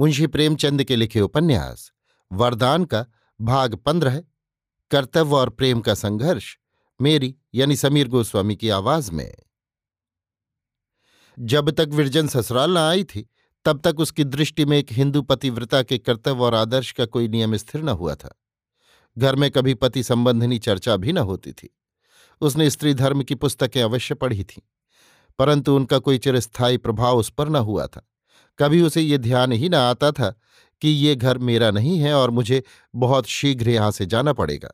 मुंशी प्रेमचंद के लिखे उपन्यास, वरदान का भाग पंद्रह कर्तव्य और प्रेम का संघर्ष, मेरी यानी समीर गोस्वामी की आवाज़ में। जब तक विरजन ससुराल न आई थी, तब तक उसकी दृष्टि में एक हिंदू पतिव्रता के कर्तव्य और आदर्श का कोई नियम स्थिर न हुआ था। घर में कभी पति संबंधनी चर्चा भी न होती थी। उसने स्त्री धर्म की पुस्तकें अवश्य पढ़ी थीं, परंतु उनका कोई चिरस्थायी प्रभाव उस पर न हुआ था। कभी उसे ये ध्यान ही न आता था कि ये घर मेरा नहीं है और मुझे बहुत शीघ्र यहाँ से जाना पड़ेगा।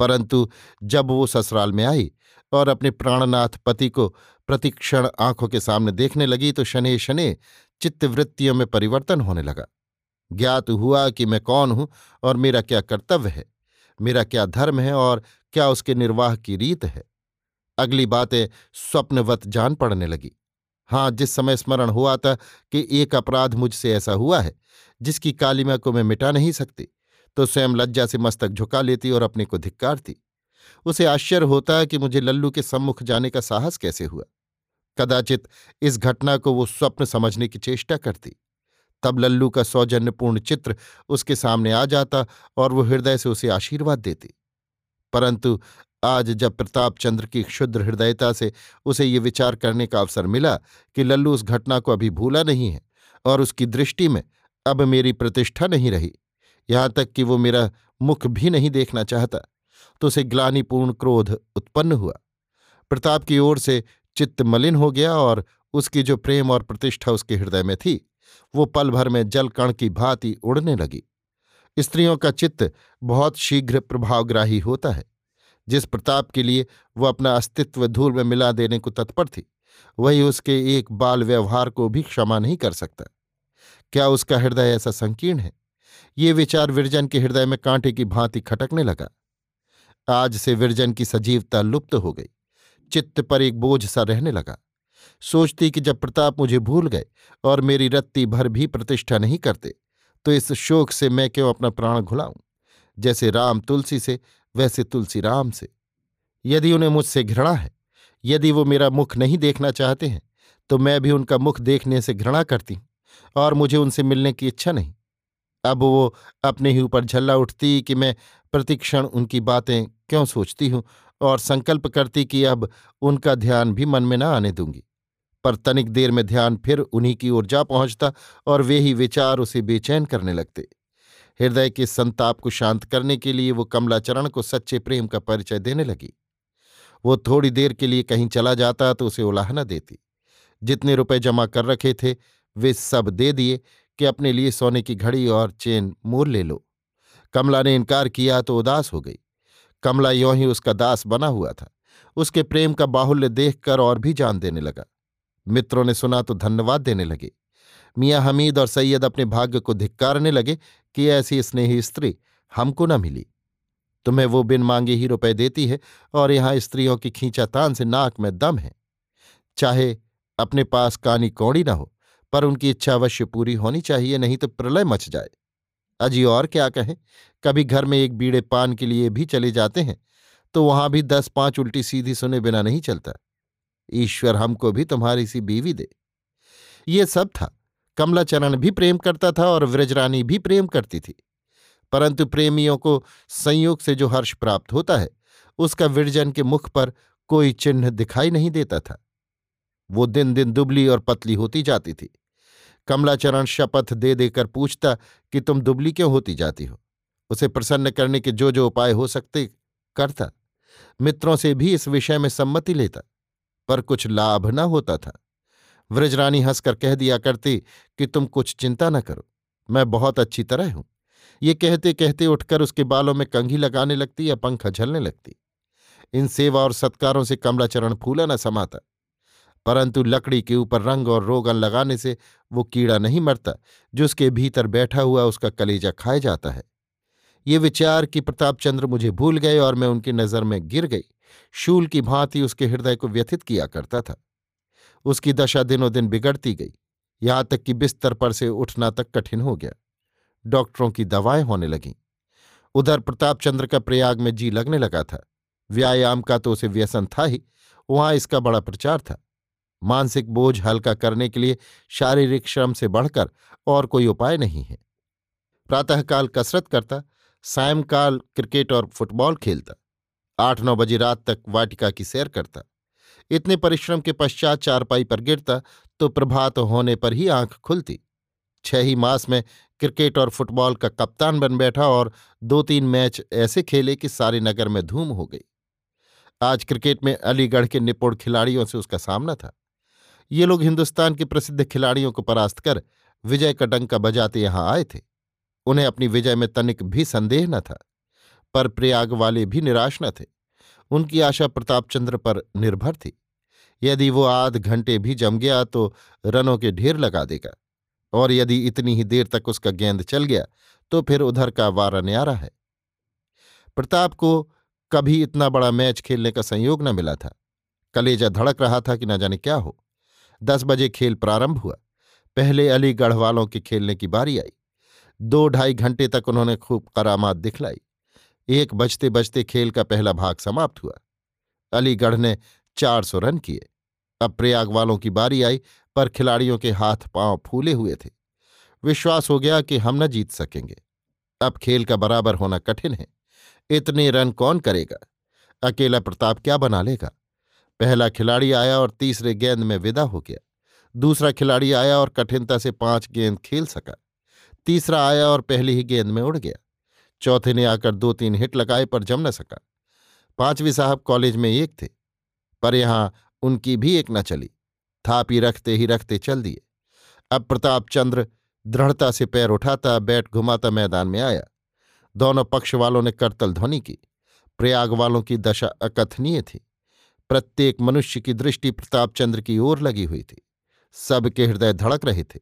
परंतु जब वो ससुराल में आई और अपने प्राणनाथ पति को प्रतिक्षण आँखों के सामने देखने लगी तो शने शने चित्तवृत्तियों में परिवर्तन होने लगा। ज्ञात हुआ कि मैं कौन हूँ और मेरा क्या कर्तव्य है, मेरा क्या धर्म है और क्या उसके निर्वाह की रीत है। अगली बातें स्वप्नवत जान पड़ने लगी। हाँ जिस समय स्मरण हुआ था कि एक अपराध मुझसे ऐसा हुआ है, जिसकी कालिमा को मैं मिटा नहीं सकती तो स्वयं लज्जा से मस्तक झुका लेती और अपने को धिक्कारती। उसे आश्चर्य होता कि मुझे लल्लू के सम्मुख जाने का साहस कैसे हुआ। कदाचित इस घटना को वो स्वप्न समझने की चेष्टा करती। तब लल्लू का सौजन्यपूर्ण चित्र उसके सामने आ जाता और वो हृदय से उसे आशीर्वाद देती। परंतु आज जब प्रताप चंद्र की क्षुद्र हृदयता से उसे ये विचार करने का अवसर मिला कि लल्लू उस घटना को अभी भूला नहीं है और उसकी दृष्टि में अब मेरी प्रतिष्ठा नहीं रही, यहाँ तक कि वो मेरा मुख भी नहीं देखना चाहता तो उसे ग्लानिपूर्ण क्रोध उत्पन्न हुआ। प्रताप की ओर से चित्त मलिन हो गया और उसकी जो प्रेम और प्रतिष्ठा उसके हृदय में थी, वो पल भर में जल कण की भांति उड़ने लगी। स्त्रियों का चित्त बहुत शीघ्र प्रभावग्राही होता है। जिस प्रताप के लिए वह अपना अस्तित्व धूल में मिला देने को तत्पर थी, वही उसके एक बाल व्यवहार को भी क्षमा नहीं कर सकता। क्या उसका हृदय ऐसा संकीर्ण है? ये विचार विरजन के हृदय में कांटे की भांति खटकने लगा। आज से विरजन की सजीवता लुप्त हो गई। चित्त पर एक बोझ सा रहने लगा। सोचती कि जब प्रताप मुझे भूल गए और मेरी रत्ती भर भी प्रतिष्ठा नहीं करते तो इस शोक से मैं क्यों अपना प्राण घुलाऊं? जैसे राम तुलसी से वैसे तुलसीराम से। यदि उन्हें मुझसे घृणा है, यदि वो मेरा मुख नहीं देखना चाहते हैं तो मैं भी उनका मुख देखने से घृणा करती हूँ, और मुझे उनसे मिलने की इच्छा नहीं। अब वो अपने ही ऊपर झल्ला उठती कि मैं प्रतिक्षण उनकी बातें क्यों सोचती हूँ, और संकल्प करती कि अब उनका ध्यान भी मन में न आने दूँगी। पर तनिक देर में ध्यान फिर उन्हीं की ओर जा पहुँचता, और वे ही विचार उसे बेचैन करने लगते। हृदय के संताप को शांत करने के लिए वो कमलाचरण को सच्चे प्रेम का परिचय देने लगी। वो थोड़ी देर के लिए कहीं चला जाता तो उसे उलाहना देती। जितने रुपए जमा कर रखे थे, वे सब दे दिए कि अपने लिए सोने की घड़ी और चेन मोल ले लो। कमला ने इनकार किया तो उदास हो गई। कमला यों ही उसका दास बना हुआ था। उसके प्रेम का बाहुल्य देखकर और भी जान देने लगा। मित्रों ने सुना तो धन्यवाद देने लगे। मियाँ हमीद और सैयद अपने भाग्य को धिक्कारने लगे कि ऐसी स्नेही स्त्री हमको न मिली। तुम्हें वो बिन मांगे ही रुपए देती है और यहाँ स्त्रियों की खींचातान से नाक में दम है। चाहे अपने पास कानी कौड़ी न हो, पर उनकी इच्छा अवश्य पूरी होनी चाहिए, नहीं तो प्रलय मच जाए। अजी और क्या कहें? कभी घर में एक बीड़े पान के लिए भी चले जाते हैं तो वहाँ भी दस पाँच उल्टी सीधी सुने बिना नहीं चलता। ईश्वर हमको भी तुम्हारी सी बीवी दे। ये सब था। कमलाचरण भी प्रेम करता था और व्रजरानी भी प्रेम करती थी। परंतु प्रेमियों को संयोग से जो हर्ष प्राप्त होता है, उसका विरजन के मुख पर कोई चिन्ह दिखाई नहीं देता था। वो दिन दिन दुबली और पतली होती जाती थी। कमलाचरण शपथ दे देकर पूछता कि तुम दुबली क्यों होती जाती हो? उसे प्रसन्न करने के जो जो उपाय हो सकते करता। मित्रों से भी इस विषय में सम्मति लेता, पर कुछ लाभ न होता था। व्रजरानी हंसकर कह दिया करती कि तुम कुछ चिंता न करो, मैं बहुत अच्छी तरह हूँ। ये कहते कहते उठकर उसके बालों में कंघी लगाने लगती या पंखा झलने लगती। इन सेवा और सत्कारों से कमलाचरण फूला न समाता, परंतु लकड़ी के ऊपर रंग और रोगन लगाने से वो कीड़ा नहीं मरता, जो उसके भीतर बैठा हुआ उसका कलेजा खाए जाता है। ये विचार कि प्रतापचंद्र मुझे भूल गए और मैं उनकी नज़र में गिर गई, शूल की भांति उसके हृदय को व्यथित किया करता था। उसकी दशा दिनों दिन बिगड़ती गई। यहाँ तक कि बिस्तर पर से उठना तक कठिन हो गया। डॉक्टरों की दवाएँ होने लगीं। उधर प्रतापचंद्र का प्रयाग में जी लगने लगा था। व्यायाम का तो उसे व्यसन था ही, वहाँ इसका बड़ा प्रचार था। मानसिक बोझ हल्का करने के लिए शारीरिक श्रम से बढ़कर और कोई उपाय नहीं है। प्रातःकाल कसरत करता, सायंकाल क्रिकेट और फुटबॉल खेलता, आठ नौ बजे रात तक वाटिका की सैर करता। इतने परिश्रम के पश्चात चारपाई पर गिरता तो प्रभात होने पर ही आँख खुलती। छह ही मास में क्रिकेट और फुटबॉल का कप्तान बन बैठा और दो तीन मैच ऐसे खेले कि सारे नगर में धूम हो गई। आज क्रिकेट में अलीगढ़ के निपुण खिलाड़ियों से उसका सामना था। ये लोग हिंदुस्तान के प्रसिद्ध खिलाड़ियों को परास्त कर विजय का डंका बजाते यहाँ आए थे। उन्हें अपनी विजय में तनिक भी संदेह न था, पर प्रयाग वाले भी निराश न थे। उनकी आशा प्रतापचंद्र पर निर्भर थी। यदि वो आध घंटे भी जम गया तो रनों के ढेर लगा देगा, और यदि इतनी ही देर तक उसका गेंद चल गया तो फिर उधर का वारा न्यारा है। प्रताप को कभी इतना बड़ा मैच खेलने का संयोग न मिला था। कलेजा धड़क रहा था कि न जाने क्या हो। दस बजे खेल प्रारंभ हुआ। पहले अलीगढ़ वालों के खेलने की बारी आई। दो ढाई घंटे तक उन्होंने खूब करामात दिखलाई। एक बजते बजते खेल का पहला भाग समाप्त हुआ। अलीगढ़ ने चार सौ रन किए। अब प्रयाग वालों की बारी आई, पर खिलाड़ियों के हाथ पाँव फूले हुए थे। विश्वास हो गया कि हम न जीत सकेंगे। अब खेल का बराबर होना कठिन है। इतने रन कौन करेगा? अकेला प्रताप क्या बना लेगा? पहला खिलाड़ी आया और तीसरे गेंद में विदा हो गया। दूसरा खिलाड़ी आया और कठिनता से पाँच गेंद खेल सका। तीसरा आया और पहली ही गेंद में उड़ गया। चौथे ने आकर दो तीन हिट लगाए पर जम न सका। पांचवी साहब कॉलेज में एक थे, पर यहाँ उनकी भी एक न चली। थापी रखते ही रखते चल दिए। अब प्रताप चंद्र दृढ़ता से पैर उठाता, बैट घुमाता मैदान में आया। दोनों पक्ष वालों ने करतल ध्वनि की। प्रयाग वालों की दशा अकथनीय थी। प्रत्येक मनुष्य की दृष्टि प्रतापचंद्र की ओर लगी हुई थी। सबके हृदय धड़क रहे थे।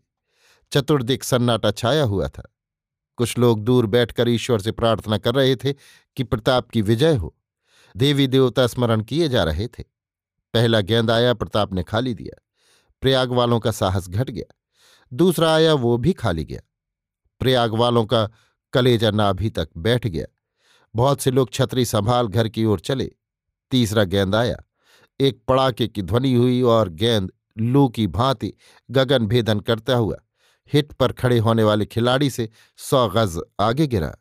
चतुर्दिक सन्नाटा छाया हुआ था। कुछ लोग दूर बैठकर ईश्वर से प्रार्थना कर रहे थे कि प्रताप की विजय हो। देवी देवता स्मरण किए जा रहे थे। पहला गेंद आया, प्रताप ने खाली दिया। प्रयाग वालों का साहस घट गया। दूसरा आया, वो भी खाली गया। प्रयाग वालों का कलेजा नाभि तक बैठ गया। बहुत से लोग छतरी संभाल घर की ओर चले। तीसरा गेंद आया। एक पड़ाके की ध्वनि हुई और गेंद लू की भांति गगन भेदन करता हुआ हिट पर खड़े होने वाले खिलाड़ी से सौ गज आगे गिरा।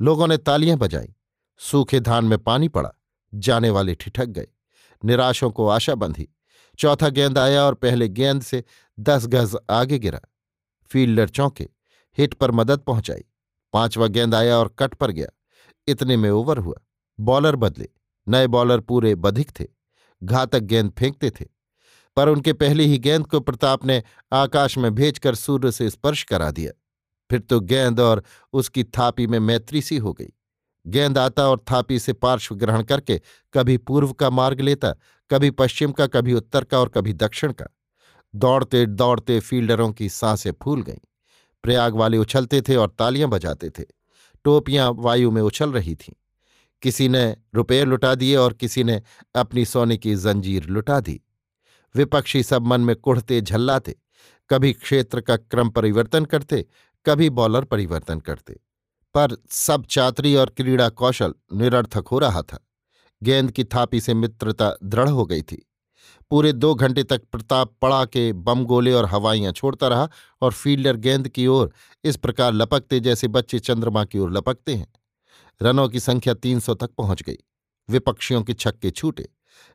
लोगों ने तालियाँ बजाई। सूखे धान में पानी पड़ा। जाने वाले ठिठक गए। निराशों को आशा बंधी। चौथा गेंद आया और पहले गेंद से दस गज आगे गिरा। फील्डर चौंके। हिट पर मदद पहुंचाई। पांचवा गेंद आया और कट पर गया। इतने में ओवर हुआ। बॉलर बदले। नए बॉलर पूरे बधिक थे। घातक गेंद फेंकते थे। पर उनके पहले ही गेंद को प्रताप ने आकाश में भेजकर सूर्य से स्पर्श करा दिया। फिर तो गेंद और उसकी थापी में मैत्री सी हो गई। गेंद आता और थापी से पार्श्व ग्रहण करके कभी पूर्व का मार्ग लेता, कभी पश्चिम का, कभी उत्तर का और कभी दक्षिण का। दौड़ते दौड़ते फील्डरों की साँसें फूल गईं। प्रयाग वाले उछलते थे और तालियाँ बजाते थे। टोपियाँ वायु में उछल रही थीं। किसी ने रुपये लुटा दिए और किसी ने अपनी सोने की जंजीर लुटा दी। विपक्षी सब मन में कुढ़ते, झल्लाते। कभी क्षेत्र का क्रम परिवर्तन करते, कभी बॉलर परिवर्तन करते। पर सब चातरी और क्रीड़ा कौशल निरर्थक हो रहा था। गेंद की थापी से मित्रता दृढ़ हो गई थी। पूरे दो घंटे तक प्रताप पड़ा के बम गोले और हवाइयाँ छोड़ता रहा और फील्डर गेंद की ओर इस प्रकार लपकते जैसे बच्चे चंद्रमा की ओर लपकते हैं। रनों की संख्या तीन सौ तक पहुँच गई। विपक्षियों के छक्के छूटे।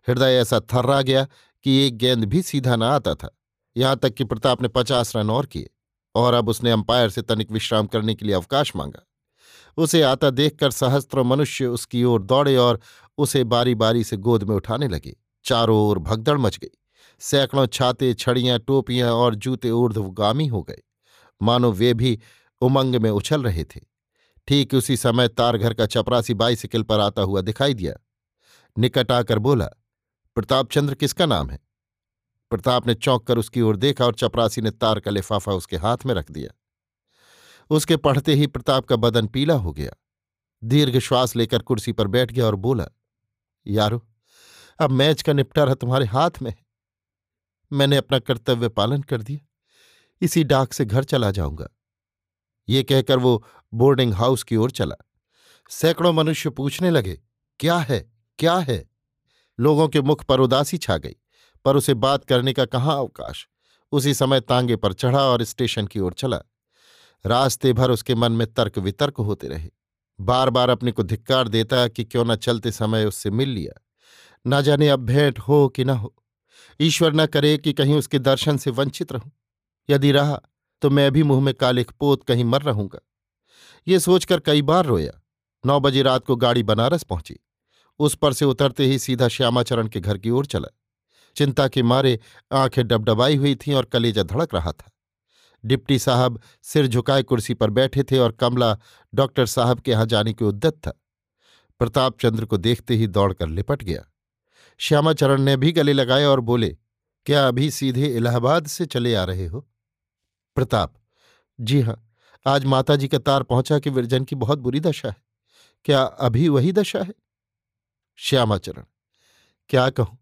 हृदय ऐसा थर्रा गया कि एक गेंद भी सीधा न आता था। यहाँ तक कि प्रताप ने पचास रन और किए और अब उसने अंपायर से तनिक विश्राम करने के लिए अवकाश मांगा। उसे आता देखकर सहस्त्रों मनुष्य उसकी ओर दौड़े और उसे बारी बारी से गोद में उठाने लगे। चारों ओर भगदड़ मच गई। सैकड़ों छाते, छड़ियाँ, टोपियाँ और जूते ऊर्ध्वगामी हो गए। मानो वे भी उमंग में उछल रहे थे। ठीक उसी समय तारघर का चपरासी बाईसाइकिल पर आता हुआ दिखाई दिया। निकट आकर बोला प्रताप चंद्र किसका नाम है? प्रताप ने चौंक कर उसकी ओर देखा और चपरासी ने तार का लिफाफा उसके हाथ में रख दिया। उसके पढ़ते ही प्रताप का बदन पीला हो गया। दीर्घ श्वास लेकर कुर्सी पर बैठ गया और बोला, यारो, अब मैच का निपटारा तुम्हारे हाथ में है। मैंने अपना कर्तव्य पालन कर दिया। इसी डाक से घर चला जाऊँगा। ये कहकर वो बोर्डिंग हाउस की ओर चला। सैकड़ों मनुष्य पूछने लगे, क्या है? क्या है? लोगों के मुख पर उदासी छा गई, पर उसे बात करने का कहाँ अवकाश? उसी समय तांगे पर चढ़ा और स्टेशन की ओर चला। रास्ते भर उसके मन में तर्क वितर्क होते रहे। बार बार अपने को धिक्कार देता कि क्यों न चलते समय उससे मिल लिया। न जाने अब भेंट हो कि न हो। ईश्वर न करे कि कहीं उसके दर्शन से वंचित रहूँ। यदि रहा तो मैं भी मुँह में कालिख पोत कहीं मर रहूँगा। ये सोचकर कई बार रोया। नौ बजे रात को गाड़ी बनारस पहुँची। उस पर से उतरते ही सीधा श्यामाचरण के घर की ओर चला। चिंता के मारे आँखें डबडबाई हुई थीं और कलेजा धड़क रहा था। डिप्टी साहब सिर झुकाए कुर्सी पर बैठे थे और कमला डॉक्टर साहब के यहाँ जाने के उद्दत था। प्रताप चंद्र को देखते ही दौड़कर लिपट गया। श्यामाचरण ने भी गले लगाए और बोले, क्या अभी सीधे इलाहाबाद से चले आ रहे हो? प्रताप, जी हाँ आज माताजी का तार पहुँचा कि विरजन की बहुत बुरी दशा है। क्या अभी वही दशा है? श्यामाचरण। क्या कहूँ?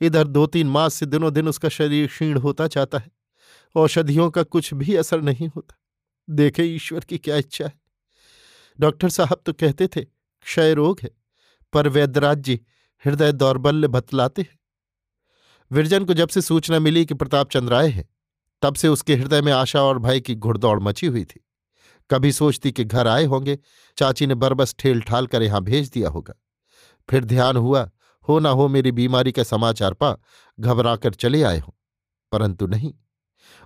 इधर दो तीन मास से दिनों दिन उसका शरीर क्षीण होता जाता है, औषधियों का कुछ भी असर नहीं होता। देखे ईश्वर की क्या इच्छा है। डॉक्टर साहब तो कहते थे, क्षय रोग है, पर वैद्यराज जी हृदय दौर्बल्य बतलाते हैं। विरजन को जब से सूचना मिली कि प्रताप चंद्र आए हैं, तब से उसके हृदय में आशा और भय की घुड़दौड़ मची हुई थी। कभी सोचती कि घर आए होंगे, चाची ने बरबस ठेल ठाल कर यहाँ भेज दिया होगा। फिर ध्यान हुआ, हो ना हो मेरी बीमारी का समाचार पा, घबराकर चले आए हों। परंतु नहीं,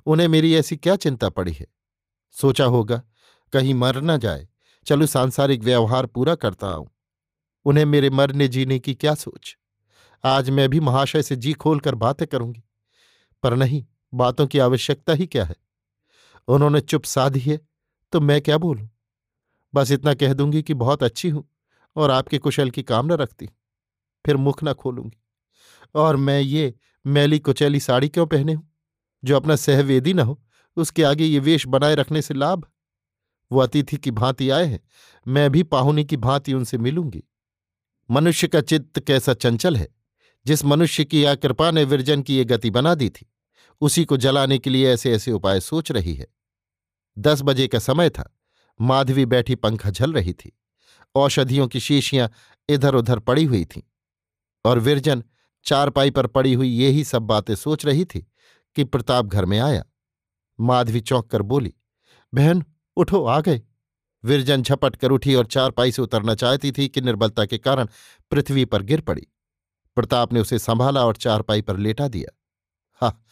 उन्हें मेरी ऐसी क्या चिंता पड़ी है? सोचा होगा, कहीं मर न जाए, चलो सांसारिक व्यवहार पूरा करता आऊँ। उन्हें मेरे मरने जीने की क्या सोच? आज मैं भी महाशय से जी खोलकर बातें करूँगी। पर नहीं, बातों की आवश्यकता ही क्या है? उन्होंने चुप साधी है तो मैं क्या बोलूँ? बस इतना कह दूँगी कि बहुत अच्छी हूँ। और आपके कुशल की कामना रखती। फिर मुख न खोलूँगी। और मैं ये मैली कुचैली साड़ी क्यों पहने हूँ? जो अपना सहवेदी न हो, उसके आगे ये वेश बनाए रखने से लाभ? वो अतिथि की भांति आए हैं, मैं भी पाहुनी की भांति उनसे मिलूँगी। मनुष्य का चित्त कैसा चंचल है, जिस मनुष्य की या कृपा ने विरजन की ये गति बना दी थी, उसी को जलाने के लिए ऐसे ऐसे उपाय सोच रही है। दस बजे का समय था, माधवी बैठी पंखा झल रही थी। औषधियों की शीशियाँ इधर उधर पड़ी हुई थीं। और विरजन चारपाई पर पड़ी हुई ये ही सब बातें सोच रही थी कि प्रताप घर में आया। माधवी चौंक कर बोली, बहन, उठो, आ गए। विरजन झपट कर उठी और चारपाई से उतरना चाहती थी कि निर्बलता के कारण पृथ्वी पर गिर पड़ी। प्रताप ने उसे संभाला और चारपाई पर लेटा दिया। हा,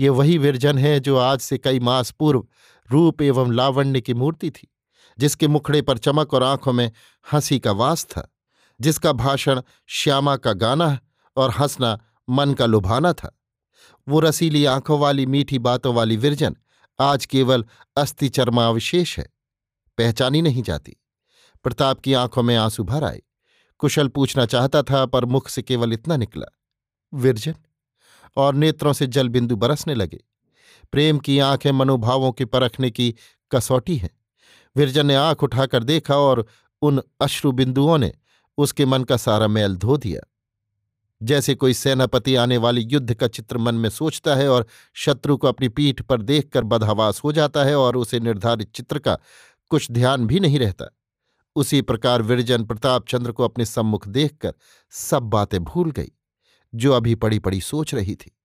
ये वही विरजन है जो आज से कई मास पूर्व रूप एवं लावण्य की मूर्ति थी। जिसके मुखड़े पर चमक और आँखों में हँसी का वास था, जिसका भाषण श्यामा का गाना और हंसना मन का लुभाना था। वो रसीली आँखों वाली मीठी बातों वाली विरजन आज केवल अस्थि चर्मावशेष है, पहचानी नहीं जाती। प्रताप की आँखों में आँसू भर आए। कुशल पूछना चाहता था, पर मुख से केवल इतना निकला, विरजन, और नेत्रों से जल बिंदु बरसने लगे। प्रेम की आँखें मनोभावों की परखने की कसौटी है। विरजन ने आँख उठाकर देखा और उन अश्रु बिंदुओं ने उसके मन का सारा मैल धो दिया। जैसे कोई सेनापति आने वाली युद्ध का चित्र मन में सोचता है और शत्रु को अपनी पीठ पर देखकर बदहवास हो जाता है और उसे निर्धारित चित्र का कुछ ध्यान भी नहीं रहता। उसी प्रकार विरजन प्रताप चंद्र को अपने सम्मुख देखकर सब बातें भूल गई, जो अभी पड़ी पड़ी सोच रही थी।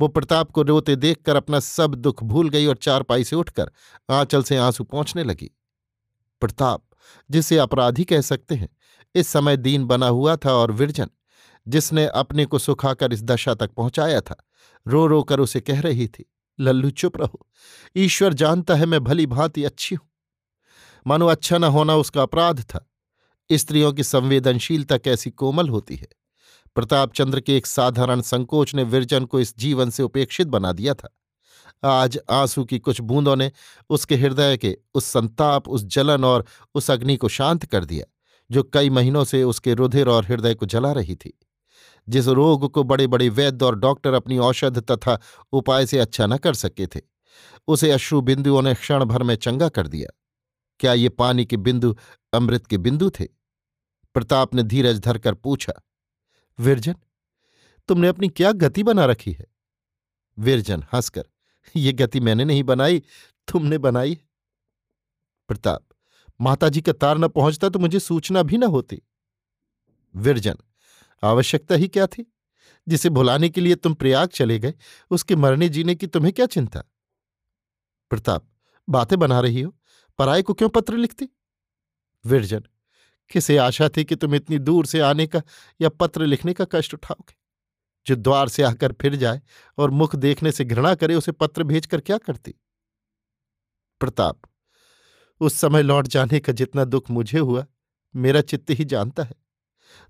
वो प्रताप को रोते देखकर अपना सब दुख भूल गई और चारपाई से उठकर आंचल से आँसू पहुँचने लगी। प्रताप, जिसे अपराधी कह सकते हैं, इस समय दीन बना हुआ था और विरजन, जिसने अपने को सुखाकर इस दशा तक पहुँचाया था रो रो कर उसे कह रही थी, लल्लू चुप रहो, ईश्वर जानता है मैं भली भांति अच्छी हूँ। मानो अच्छा न होना उसका अपराध था। स्त्रियों की संवेदनशीलता कैसी कोमल होती है। प्रताप चंद्र के एक साधारण संकोच ने विरजन को इस जीवन से उपेक्षित बना दिया था। आज आँसू की कुछ बूंदों ने उसके हृदय के उस संताप, उस जलन और उस अग्नि को शांत कर दिया, जो कई महीनों से उसके रुधिर और हृदय को जला रही थी। जिस रोग को बड़े बड़े वैद्य और डॉक्टर अपनी औषध तथा उपाय से अच्छा न कर सके थे, उसे अश्रु बिंदुओं ने क्षण भर में चंगा कर दिया। क्या ये पानी के बिंदु अमृत के बिंदु थे? प्रताप ने धीरज धरकर पूछा। विरजन, तुमने अपनी क्या गति बना रखी है? विरजन, हंसकर, ये गति मैंने नहीं बनाई, तुमने बनाई प्रताप, माताजी का तार न पहुँचता तो मुझे सूचना भी न होती। विरजन, आवश्यकता ही क्या थी? जिसे भुलाने के लिए तुम प्रयाग चले गए, उसके मरने जीने की तुम्हें क्या चिंता? प्रताप, बातें बना रही हो, पराये को क्यों पत्र लिखती? विरजन किसे आशा थी कि तुम इतनी दूर से आने का या पत्र लिखने का कष्ट उठाओगे? जो द्वार से आकर फिर जाए और मुख देखने से घृणा करे, उसे पत्र भेजकर क्या करती? प्रताप, उस समय लौट जाने का जितना दुख मुझे हुआ, मेरा चित्त ही जानता है।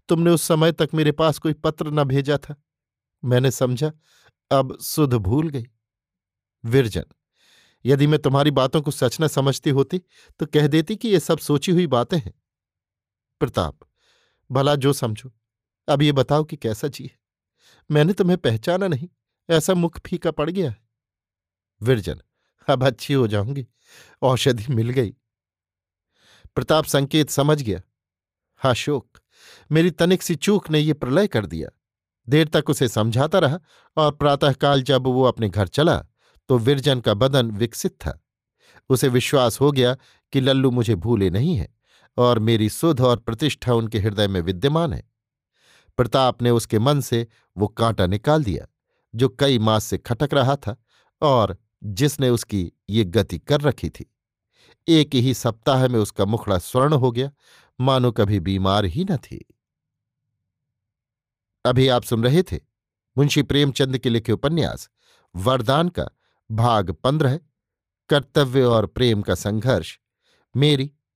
तुमने उस समय तक मेरे पास कोई पत्र न भेजा था। मैंने समझा, अब सुध भूल गई। विरजन, यदि मैं तुम्हारी बातों को सच न समझती होती तो कह देती कि ये सब सोची हुई बातें हैं। प्रताप, भला जो समझो, अब ये बताओ कि कैसा जी है? मैंने तुम्हें पहचाना नहीं, ऐसा मुख फीका पड़ गया है? विरजन, अब अच्छी हो जाऊँगी, औषधि मिल गई। प्रताप संकेत समझ गया। हा शोक मेरी तनिक सी चूक ने ये प्रलय कर दिया। देर तक उसे समझाता रहा और प्रातःकाल जब वो अपने घर चला तो विरजन का बदन विकसित था। उसे विश्वास हो गया कि लल्लू मुझे भूले नहीं है। और मेरी सुध और प्रतिष्ठा उनके हृदय में विद्यमान है। प्रताप ने उसके मन से वो कांटा निकाल दिया, जो कई मास से खटक रहा था और जिसने उसकी ये गति कर रखी थी। एक ही सप्ताह में उसका मुखड़ा स्वर्ण हो गया, मानो कभी बीमार ही न थी। अभी आप सुन रहे थे मुंशी प्रेमचंद के लिखे उपन्यास, वरदान का भाग पंद्रह, कर्तव्य और प्रेम का संघर्ष, मेरी